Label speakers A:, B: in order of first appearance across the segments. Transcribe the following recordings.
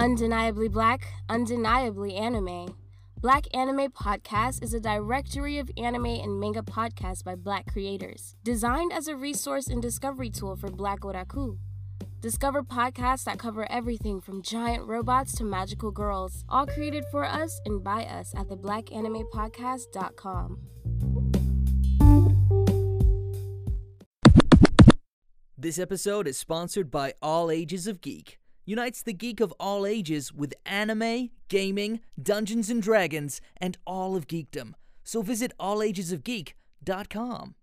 A: Undeniably Black, Undeniably Anime. Black Anime Podcast is a directory of anime and manga podcasts by Black creators, designed as a resource and discovery tool for Black otaku. Discover podcasts that cover everything from giant robots to magical girls, all created for us and by us at theblackanimepodcast.com.
B: This episode is sponsored by All Ages of Geek. Unites the geek of all ages with anime, gaming, Dungeons and Dragons, and all of geekdom. So visit allagesofgeek.com.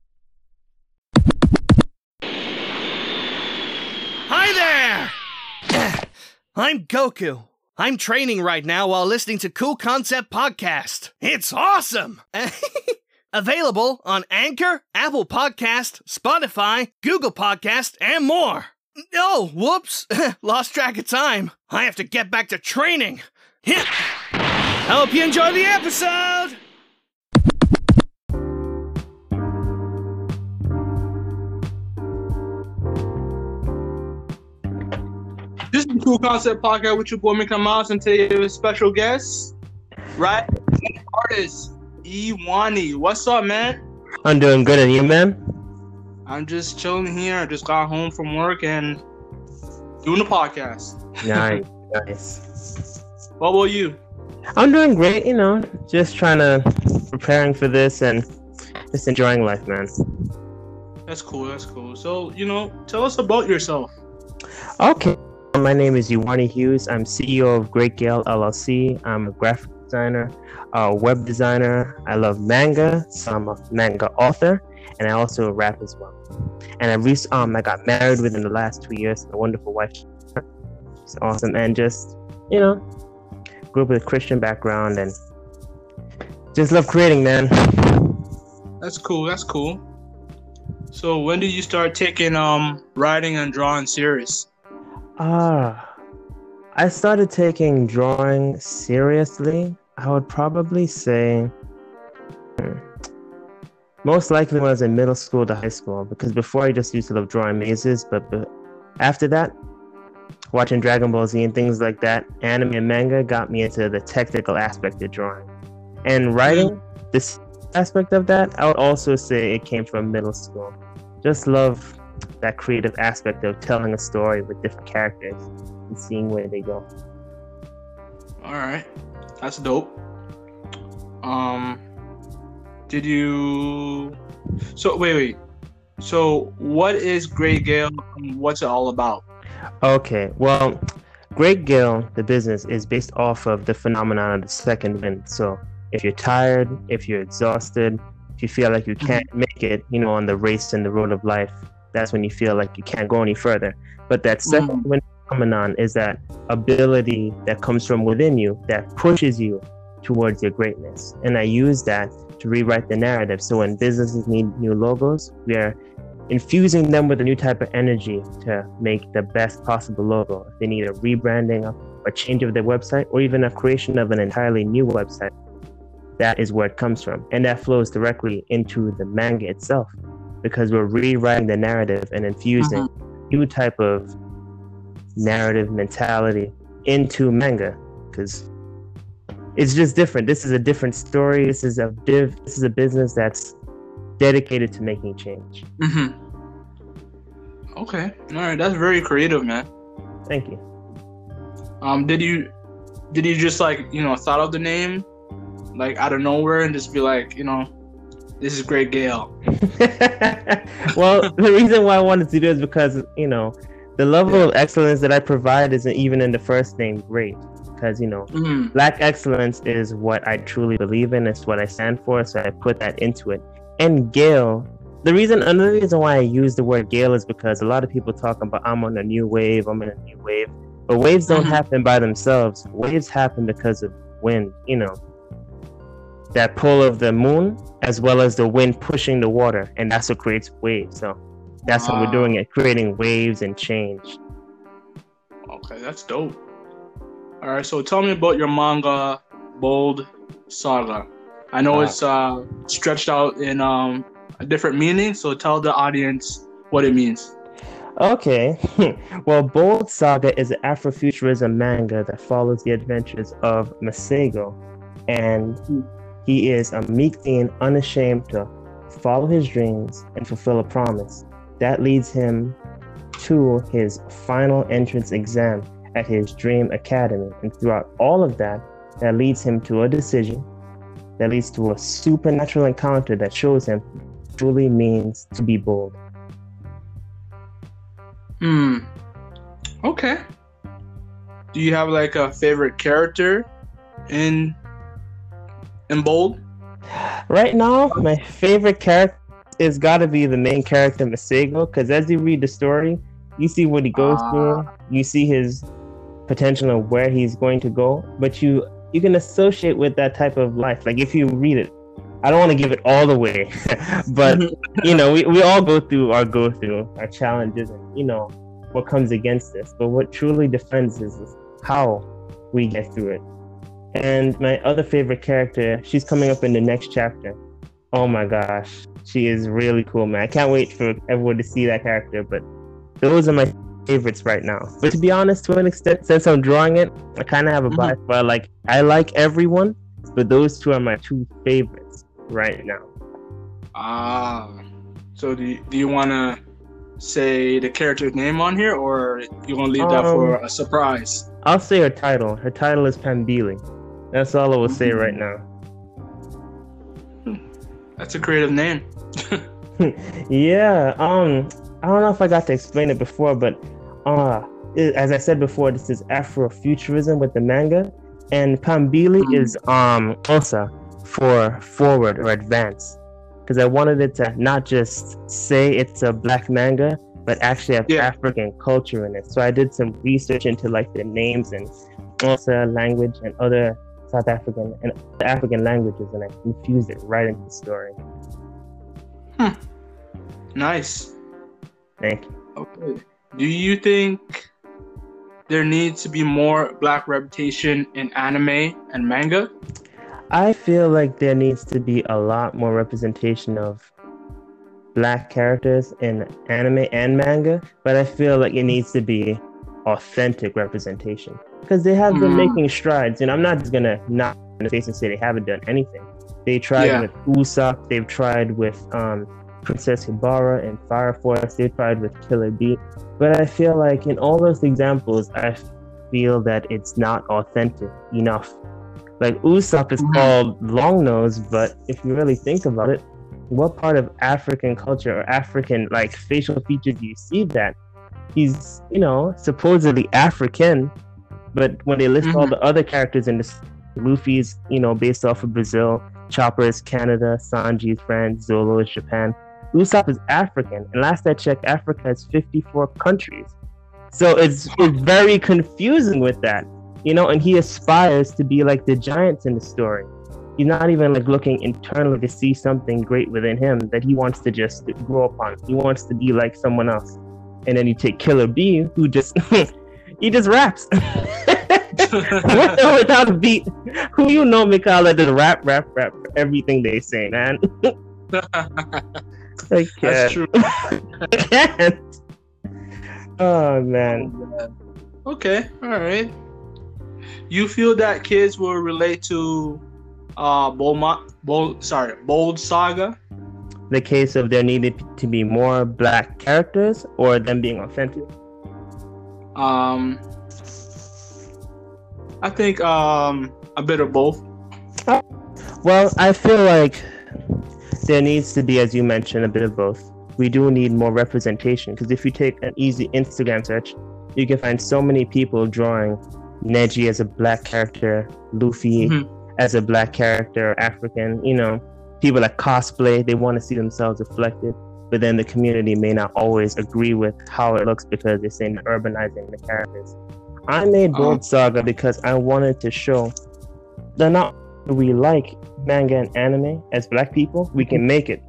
C: Hi there! I'm Goku. I'm training right now while listening to Cool Concept Podcast. It's awesome! Available on Anchor, Apple Podcast, Spotify, Google Podcast, and more. Oh, whoops! Lost track of time. I have to get back to training. I hope you enjoy the episode!
D: This is the Cool Concept Podcast with your boy Mika Mouse, and today we have a special guest, right? Artist Iwani. What's up, man?
E: I'm doing good, and you, man?
D: I'm just chilling here. I just got home from work and doing the podcast.
E: Nice, nice.
D: What about you?
E: I'm doing great. You know, just trying to preparing for this and just enjoying life, man.
D: That's cool. That's cool. So, you know, tell us about yourself.
E: Okay. My name is Uwani Hughes. I'm CEO of Great Gale LLC. I'm a graphic designer, a web designer. I love manga, so I'm a manga author, and I also rap as well. And I rec- um I got married within the last two years. A wonderful wife. She's awesome, and just you know, grew up with a Christian background and just love creating, man.
D: That's cool. That's cool. So, when did you start taking um writing and drawing serious?
E: Ah, I started taking drawing seriously. I would probably say hmm, most likely when I was in middle school to high school, because before I just used to love drawing mazes, but, but after that, watching Dragon Ball Z and things like that, anime and manga got me into the technical aspect of drawing. And writing, this aspect of that, I would also say it came from middle school. Just love that creative aspect of telling a story with different characters and seeing where they go.
D: All right, that's dope. Um, did you? So wait, wait. So what is Great Gale? and What's it all about?
E: Okay, well, Great Gale, the business, is based off of the phenomenon of the second wind. So if you're tired, if you're exhausted, if you feel like you mm-hmm. can't make it, you know, on the race and the road of life, that's when you feel like you can't go any further. But that mm-hmm. second wind phenomenon is that ability that comes from within you that pushes you towards your greatness. And I use that to rewrite the narrative. So when businesses need new logos, we are infusing them with a new type of energy to make the best possible logo. If they need a rebranding, a change of their website, or even a creation of an entirely new website, that is where it comes from. And that flows directly into the manga itself because we're rewriting the narrative and infusing uh-huh. new type of narrative mentality into manga because it's just different. This is a different story. This is a div. This is a business that's dedicated to making change.
D: Mm-hmm. Okay. All right. That's very creative, man.
E: Thank you.
D: Um, did you did you just like you know thought of the name like out of nowhere and just be like you know this is Great Gale?
E: well, the reason why I wanted to do it is because you know the level of excellence that I provide isn't even in the first name great. Because you know,
D: Mhm.
E: black excellence is what I truly believe in. It's what I stand for. So I put that into it. And Gale, the reason, another reason why I use the word Gale is because a lot of people talk about I'm on a new wave. I'm in a new wave. But waves don't
D: Mhm.
E: happen by themselves. Waves happen because of wind. You know, that pull of the moon as well as the wind pushing the water, and that's what creates waves. So that's how we're doing it, creating waves and change.
D: Okay, that's dope. All right, so tell me about your manga, Bold Saga. I know
E: Ah.
D: it's uh, stretched out in um, a different meaning, so tell the audience what it means.
E: Okay. well, Bold Saga is an Afrofuturism manga that follows the adventures of Masego, and he is a meek and unashamed to follow his dreams and fulfill a promise. That leads him to his final entrance exam at his dream academy. And throughout all of that, that leads him to a decision that leads to a supernatural encounter that shows him truly means to be bold.
D: Hmm. Okay. Do you have like a favorite character in in bold?
E: Right now, my favorite character is got to be the main character Masego, because as you read the story, you see what he goes
D: Ah.
E: through, you see his potential of where he's going to go, but you you can associate with that type of life. Like if you read it, I don't want to give it all the way, but you know, we, we all go through our go through, our challenges, and you know what comes against us. But what truly defends us is how we get through it. And my other favorite character, she's coming up in the next chapter. Oh my gosh, she is really cool, man. I can't wait for everyone to see that character. But those are my favorites right now. But to be honest, to an extent, since I'm drawing it, I kind of have a
D: Mhm.
E: bias. But like, I like everyone, but those two are my two favorites right now.
D: Ah. So do you, do you want to say the character's name on here, or you want to leave that for
E: Um,
D: a surprise?
E: I'll say her title. Her title is Pambili. That's all I will say
D: Mhm.
E: right now.
D: That's a creative name.
E: yeah, um, I don't know if I got to explain it before, but uh, as I said before, this is Afrofuturism with the manga, and Pambili
D: Mm.
E: is um also for forward or advance, because I wanted it to not just say it's a black manga, but actually have
D: Yeah.
E: African culture in it. So I did some research into like the names and also language and other South African and African languages, and I infused it right into the story.
D: Nice.
E: Thank you.
D: Okay. Do you think there needs to be more black representation in anime and manga?
E: I feel like there needs to be a lot more representation of black characters in anime and manga, but I feel like it needs to be authentic representation because they have been
D: Mm.
E: making strides, and I'm not just gonna knock in the face and say they haven't done anything. They tried
D: Yeah.
E: with Usopp, they've tried with um, Princess Hibana and Fire Force, they tried with Killer Bee, but I feel like in all those examples, I feel that it's not authentic enough. Like Usopp is
D: Mhm.
E: called long nose, but if you really think about it, what part of African culture or African like facial features do you see that? He's, you know, supposedly African, but when they list all
D: Mhm.
E: the other characters in this Luffy's, you know, based off of Brazil, Chopper is Canada, Sanji is France, Zolo is Japan. Usopp is African, and last I checked, Africa has 54 countries. So it's it's very confusing with that, you know. And he aspires to be like the giants in the story. He's not even like looking internally to see something great within him that he wants to just grow upon. He wants to be like someone else. And then you take Killer B, who just he just raps without a beat. Who you know, Mikala, just rap, rap, rap everything they say, man. I can't.
D: That's true.
E: I can't. Oh man.
D: Okay, all right. You feel that kids will relate to uh Bold, Bold sorry, Bold Saga?
E: The case of there needed to be more black characters or them being authentic.
D: Um I think um a bit of both.
E: Well, I feel like there needs to be, as you mentioned, a bit of both. We do need more representation because if you take an easy Instagram search, you can find so many people drawing Neji as a black character, Luffy
D: Mhm.
E: as a black character, African, you know, people that cosplay, they want to see themselves reflected, but then the community may not always agree with how it looks because they're saying they're urbanizing the characters. I made
D: Uh-huh.
E: Bold Saga because I wanted to show that not we like manga and anime as black people, we can make it.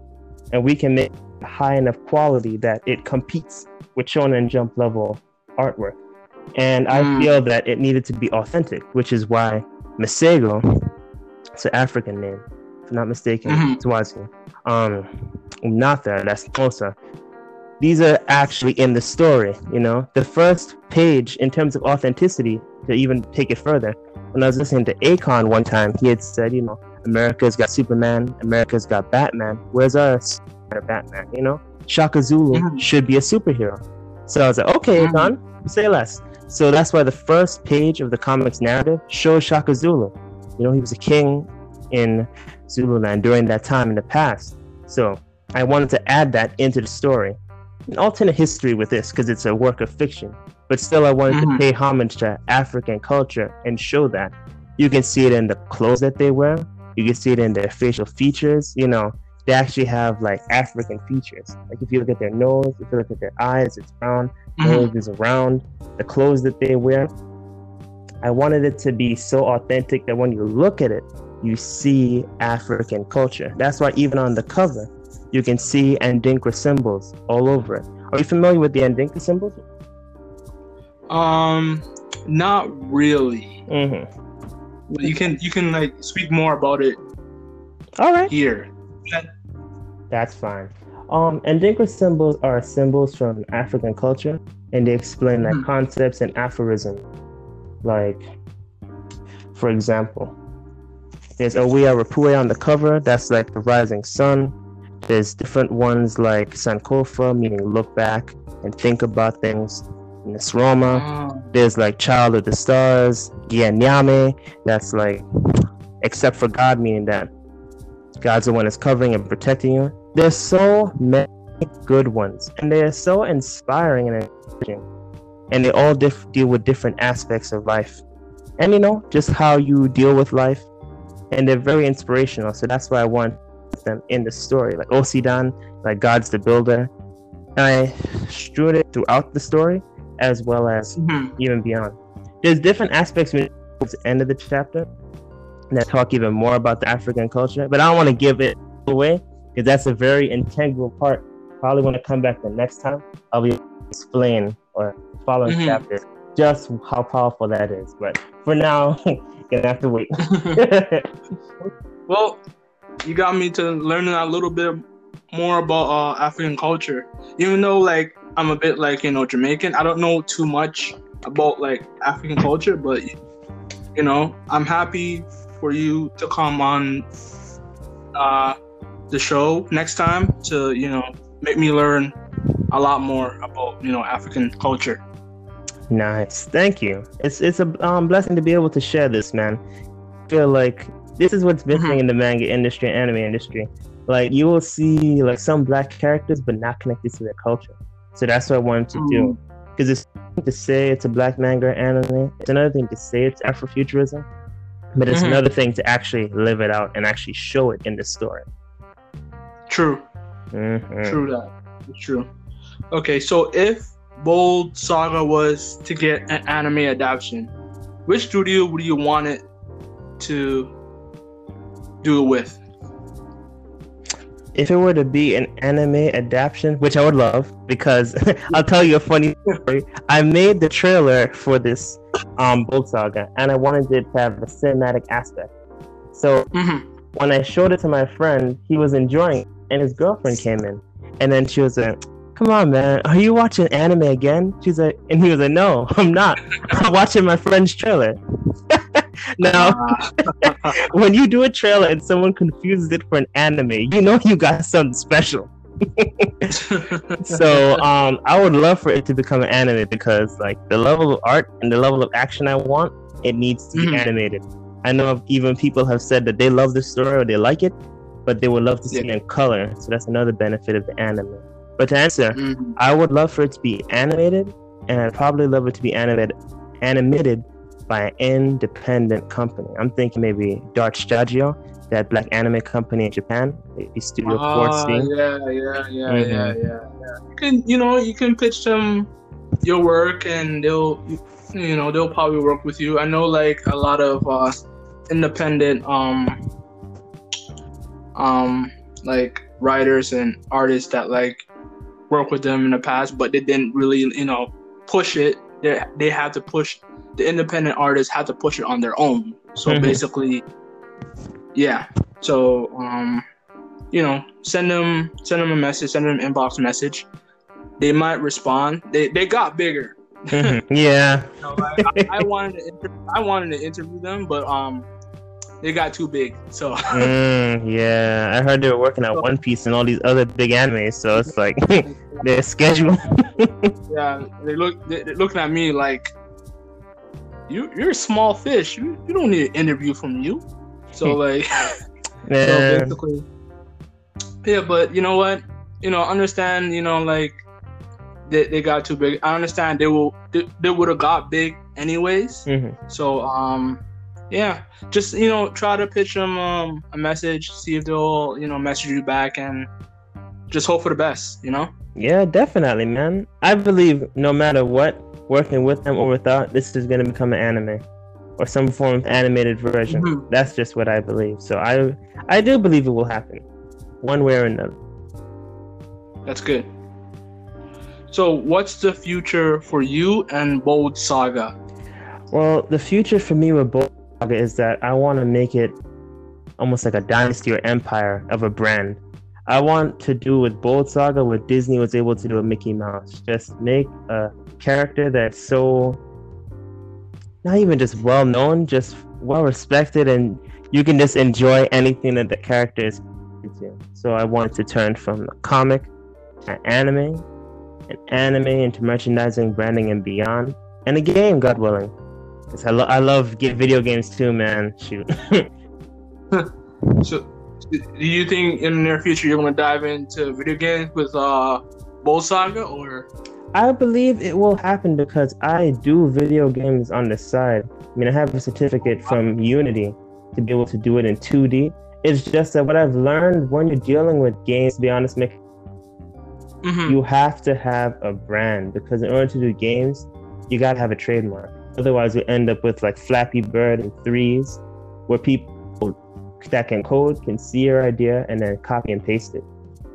E: And we can make high enough quality that it competes with Shonen Jump level artwork. And I
D: Mm.
E: feel that it needed to be authentic, which is why Masego, it's an African name, if I'm not mistaken,
D: Mhm.
E: Swazi. Um, Natha, that's Mosa. These are actually in the story. You know, the first page in terms of authenticity to even take it further. When I was listening to Akon one time, he had said, you know, America's got Superman, America's got Batman. Where's our Batman? You know, Shaka Zulu mm-hmm. should be a superhero. So I was like, okay, mm-hmm. Akon, say less. So that's why the first page of the comics narrative shows Shaka Zulu. You know, he was a king in Zululand during that time in the past. So I wanted to add that into the story. An alternate history with this because it's a work of fiction. But still, I wanted mm-hmm. to pay homage to African culture and show that. You can see it in the clothes that they wear. You can see it in their facial features. You know, they actually have like African features. Like if you look at their nose, if you look at their eyes, it's round. Mm-hmm. Nose is round. The clothes that they wear. I wanted it to be so authentic that when you look at it, you see African culture. That's why even on the cover, you can see Adinkra symbols all over it. Are you familiar with the Adinkra symbols?
D: Um, not really. Mm-hmm. You can you can like speak more about it.
E: All right.
D: Here.
E: That's fine. Um, Adinkra symbols are symbols from African culture, and they explain like mm-hmm. concepts and aphorisms. Like, for example, there's a Awia Repue on the cover. That's like the rising sun. There's different ones like Sankofa, meaning look back and think about things. Nsoromma. Oh. Mm. There's like Child of the Stars, Gye Nyame. That's like except for God, meaning that God's the one that's covering and protecting you. There's so many good ones, and they are so inspiring and encouraging. And they all diff- deal with different aspects of life, and you know, just how you deal with life. And they're very inspirational. So that's why I want them in the story. Like Osiadan, like God's the builder. And I strewed it throughout the story as well as mm-hmm. even beyond. There's different aspects at the end of the chapter that talk even more about the African culture, but I don't want to give it away because that's a very integral part. Probably want to come back the next time. I'll be explain or following mm-hmm. chapter just how powerful that is. But for now, you're gonna have to wait.
D: well, you got me to learning a little bit more about uh, African culture. Even though like I'm a bit like you know Jamaican, I don't know too much about like African culture, but you know I'm happy for you to come on uh, the show next time to you know make me learn a lot more about you know African culture.
E: Nice, thank you. It's it's a um, blessing to be able to share this, man. I feel like this is what's missing mm-hmm. in the manga industry and anime industry. Like you will see like some black characters, but not connected to their culture. So that's what I wanted to mm-hmm. do. Because it's to say it's a black manga anime. It's another thing to say it's Afrofuturism, but it's mm-hmm. another thing to actually live it out and actually show it in the story.
D: True. Mm-hmm. True that. True. Okay, so if Bold Saga was to get an anime adaptation, which studio would you want it to do it with?
E: If it were to be an anime adaptation, which I would love, because I'll tell you a funny story. I made the trailer for this um Bold Saga, and I wanted it to have a cinematic aspect. So mm-hmm. when I showed it to my friend, he was enjoying it, and his girlfriend came in, and then she was like, "Come on, man, are you watching anime again?" She's like, and he was like, "No, I'm not. I'm watching my friend's trailer." now, when you do a trailer and someone confuses it for an anime, you know you got something special. so um, I would love for it to become an anime because like the level of art and the level of action I want, it needs to be mm-hmm. animated. I know even people have said that they love the story or they like it, but they would love to see yeah. it in color. So that's another benefit of the anime. But to answer, mm-hmm. I would love for it to be animated, and I'd probably love it to be animated animated by an independent company. I'm thinking maybe Dart Studio, that black anime company in Japan, maybe Studio
D: oh, Yeah, yeah, yeah, mm-hmm. yeah, yeah, yeah. You can, you know, you can pitch them your work, and they'll, you know, they'll probably work with you. I know, like a lot of uh, independent, um, um, like writers and artists that like work with them in the past, but they didn't really, you know, push it. They they had to push the independent artists had to push it on their own. So mm-hmm. basically, yeah. So um, you know, send them send them a message, send them an inbox message. they might respond. They they got bigger.
E: Mhm. Yeah.
D: You know, like, I, I wanted to inter- I wanted to interview them, but um, they got too big. So
E: Mm, yeah. I heard they were working on One Piece and all these other big animes, so it's like their schedule.
D: yeah, they look they, they're looking at me like you you're a small fish. You, you don't need an interview from you. So like so
E: Yeah.
D: basically Yeah, but you know what? You know, understand, you know, like they, they got too big. I understand they will they, they would have got big anyways.
E: Mhm.
D: So um yeah, just you know, try to pitch them um, a message, see if they'll, you know, message you back and just hope for the best, you know?
E: Yeah, definitely, man. I believe no matter what, working with them or without, this is going to become an anime or some form of animated version.
D: Mhm.
E: That's just what I believe. So I, I do believe it will happen, one way or another.
D: That's good. So, what's the future for you and Bold Saga?
E: Well, the future for me with Bold Saga is that I want to make it almost like a dynasty or empire of a brand. I want to do with Bold Saga what Disney was able to do with Mickey Mouse. Just make a character that's so not even just well known, just well respected, and you can just enjoy anything that the character is into. So I want to turn from comic to anime, and anime into merchandising, branding, and beyond, and a game, God willing. 'Cause I, lo- I love video games too, man. Shoot.
D: So, do you think in the near future you're going to dive into video games with uh, Bold Saga or?
E: I believe it will happen because I do video games on the side. I mean, I have a certificate from Unity to be able to do it in 2D. It's just that what I've learned when you're dealing with games, to be honest, Mick,
D: Mhm.
E: you have to have a brand because in order to do games, you gotta have a trademark. Otherwise, you end up with like Flappy Bird and Threes, where people that can code can see your idea and then copy and paste it.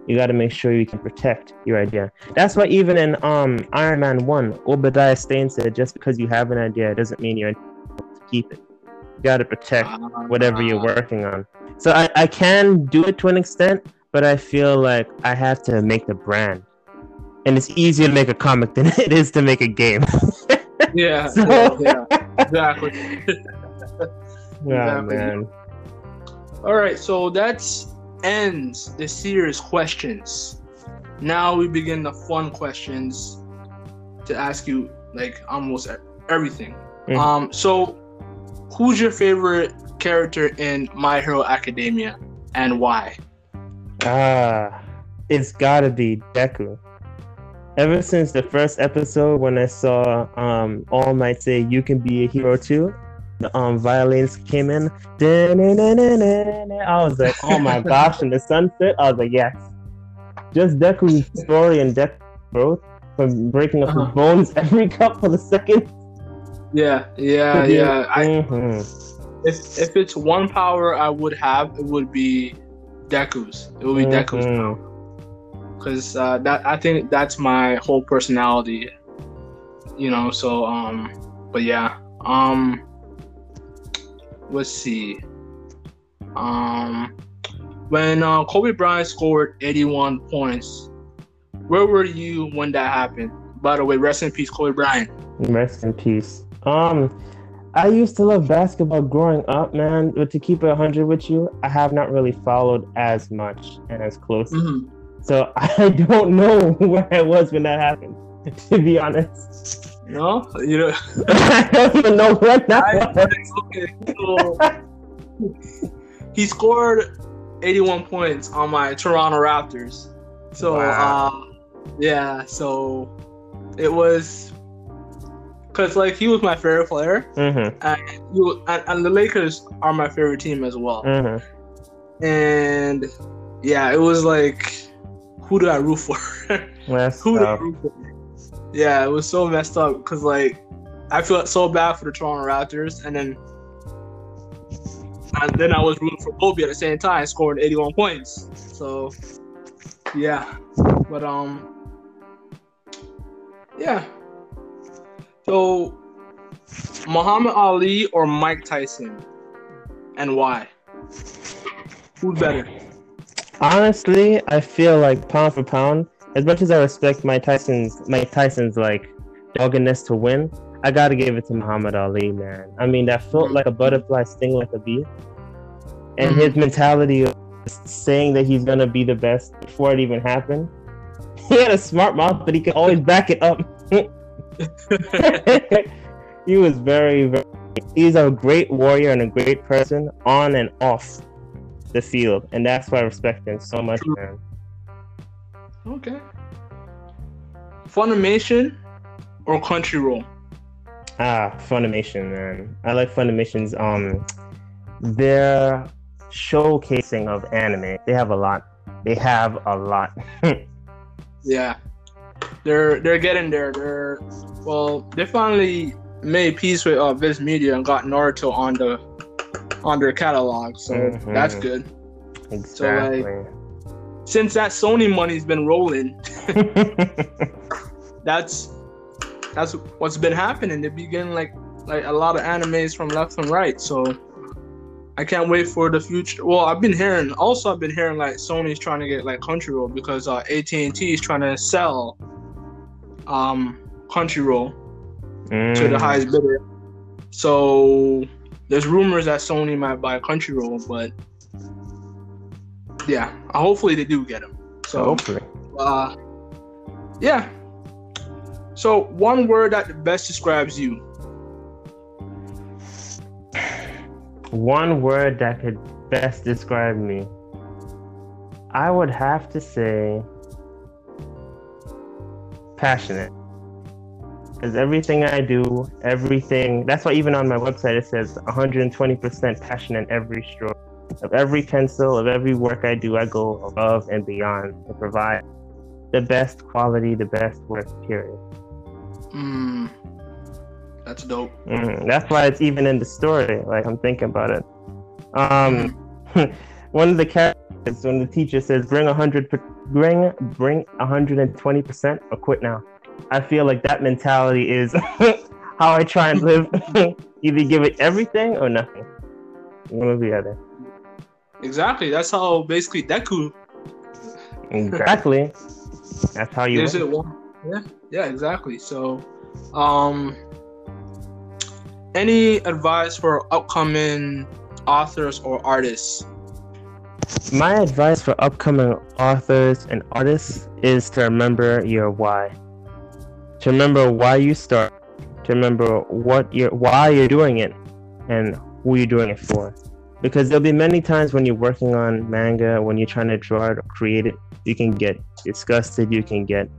E: You got to make sure you can protect your idea. That's why even in um Iron Man One, Obadiah Stane said, just because you have an idea it doesn't mean you're entitled to keep it. You got to protect whatever you're
D: Ah.
E: working on. So I, I can do it to an extent, but I feel like I have to make the brand. And it's easier to make a comic than it is to make a game.
D: Yeah,
E: So-
D: yeah, yeah, exactly.
E: yeah,
D: Exactly.
E: man.
D: All right, so that ends the serious questions. Now we begin the fun questions to ask you like almost everything.
E: Mhm.
D: Um, so who's your favorite character in My Hero Academia and why?
E: Ah, it's gotta be Deku. Ever since the first episode when I saw um All Might say you can be a hero too, the um violins came in. I was like, oh my gosh, in the sunset, I was like, yes. Just Deku's story and Deku's growth from breaking up
D: Uh-huh.
E: his bones every couple of seconds.
D: Yeah, yeah, yeah. I,
E: Mhm.
D: if if it's one power I would have, it would be Deku's. It would be Deku's
E: Mhm.
D: power. because uh, that I think that's my whole personality. You know, so um, but yeah, um, let's see, um, when uh, Kobe Bryant scored 81 points, where were you when that happened? By the way, rest in peace, Kobe Bryant.
E: Rest in peace. Um, I used to love basketball growing up, man. But to keep it 100 with you, I have not really followed as much and as close.
D: Mhm.
E: So I don't know where I was when that happened, to be honest.
D: No, you know.
E: I don't even know when that was.
D: okay, so he scored 81 points on my Toronto Raptors. So,
E: Wow.
D: um, yeah, so it was because like he was my favorite player,
E: Mm-hmm,
D: and, he and, and the Lakers are my favorite team as well.
E: mm-hmm.
D: And yeah, it was like, who do I root for? Who do I root for? Yeah, it was so messed up because like I felt so bad for the Toronto Raptors, and then and then I was rooting for Kobe at the same time, scoring 81 points. So yeah, but um, yeah. So Muhammad Ali or Mike Tyson, and why? Who's better?
E: Honestly, I feel like pound for pound, as much as I respect Mike Tyson's Mike Tyson's like doggedness to win, I gotta give it to Muhammad Ali, man. I mean, that felt like a butterfly, sting like a bee, and
D: Mhm.
E: his mentality of saying that he's gonna be the best before it even happened. He had a smart mouth, but he could always back it up. he was very, very. He's a great warrior and a great person on and off the field, and that's why I respect him so much, man.
D: Okay. Funimation or Country Crunchyroll?
E: Ah, Funimation, man. I like Funimation's um their showcasing of anime. They have a lot. They have a lot.
D: Yeah, they're they're getting there. They're well, they finally made peace with uh, Viz Media and got Naruto on the on their catalog, so
E: Mhm.
D: that's good.
E: exactly.
D: Since that Sony money's been rolling, that's that's what's been happening. They've been getting like like a lot of animes from left and right. So I can't wait for the future. Well, I've been hearing also I've been hearing like Sony's trying to get like Crunchyroll because uh, AT and T is trying to sell um Crunchyroll to the
E: Mm.
D: highest bidder. So there's rumors that Sony might buy Crunchyroll, but yeah, hopefully they do get them. So
E: Hopefully.
D: uh, yeah. So one word that best describes you.
E: One word that could best describe me. I would have to say passionate. Because everything I do, everything, that's why even on my website it says 120% passion in every stroke. Of every pencil, of every work I do, I go above and beyond to provide the best quality, the best work, period.
D: Mm, that's dope.
E: Mhm. That's why it's even in the story. Like I'm thinking about it. Um, one of the characters when the teacher says, "Bring a hundred, per- bring bring a hundred and twenty percent, or quit now." I feel like that mentality is how I try and live. Either give it everything or nothing. One or the other.
D: Exactly. That's how basically Deku
E: Exactly. That's how you.
D: gives
E: win.
D: it one. Yeah. Yeah. Exactly. So, um, any advice for upcoming authors or artists?
E: My advice for upcoming authors and artists is to remember your why. To remember why you start. To remember what you're, why you're doing it, and who you're doing it for. Because there'll be many times when you're working on manga, when you're trying to draw it or create it, you can get disgusted, you can get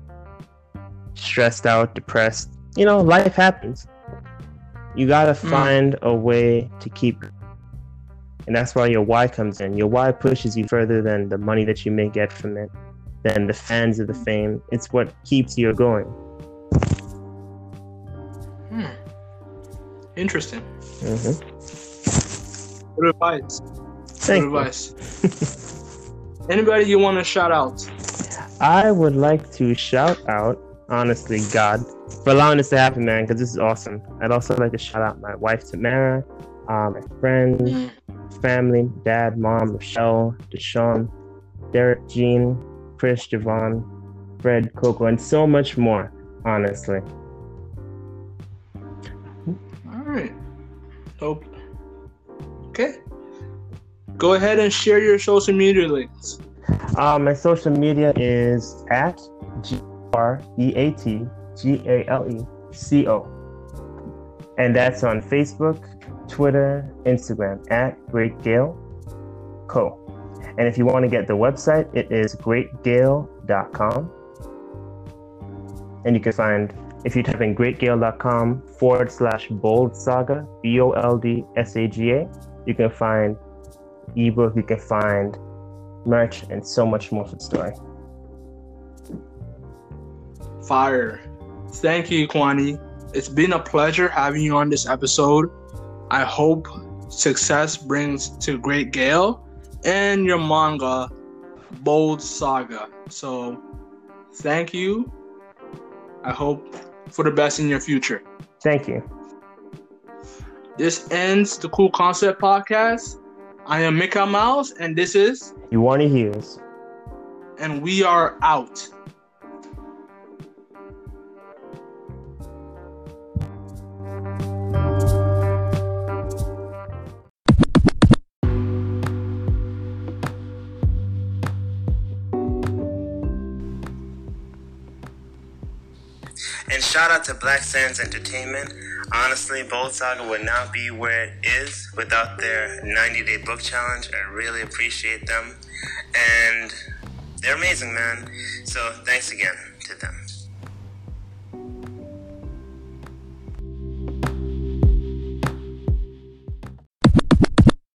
E: stressed out, depressed. You know, life happens. You gotta find a way to keep and that's why your why comes in. Your why pushes you further than the money that you may get from it, than the fans of the fame. It's what keeps you going.
D: Hmm. Interesting.
E: hmm
D: Advice.
E: Thank you.
D: advice. Anybody you want to shout out?
E: I would like to shout out, honestly, God, for allowing this to happen, man, because this is awesome. I'd also like to shout out my wife, Tamara, uh, my friends, family, dad, mom, Michelle, Deshaun, Derek, Jean, Chris, Javon, Fred, Coco, and so much more, honestly.
D: All right. Hope. Okay. Go ahead and share your social media links.
E: Uh, my social media is at G R E A T G A L E C O. And that's on Facebook, Twitter, Instagram at Great Gale Co. And if you want to get the website, it is greatgale.com. And you can find, if you type in greatgale.com forward slash bold saga, B O L D S A G A, you can find ebook, you can find merch, and so much more for the story.
D: Fire. Thank you, Kwani. It's been a pleasure having you on this episode. I hope success brings to Great Gale and your manga, Bold Saga. So, thank you. I hope for the best in your future.
E: Thank you.
D: This ends the Cool Concept Podcast. I am Mika Miles, and this is.
E: You want to hear us.
D: And we are out.
E: And shout out to Black Sands Entertainment Honestly, Bold Saga would not be where it is without their 90 day book challenge. I really appreciate them. And they're amazing, man. So thanks again.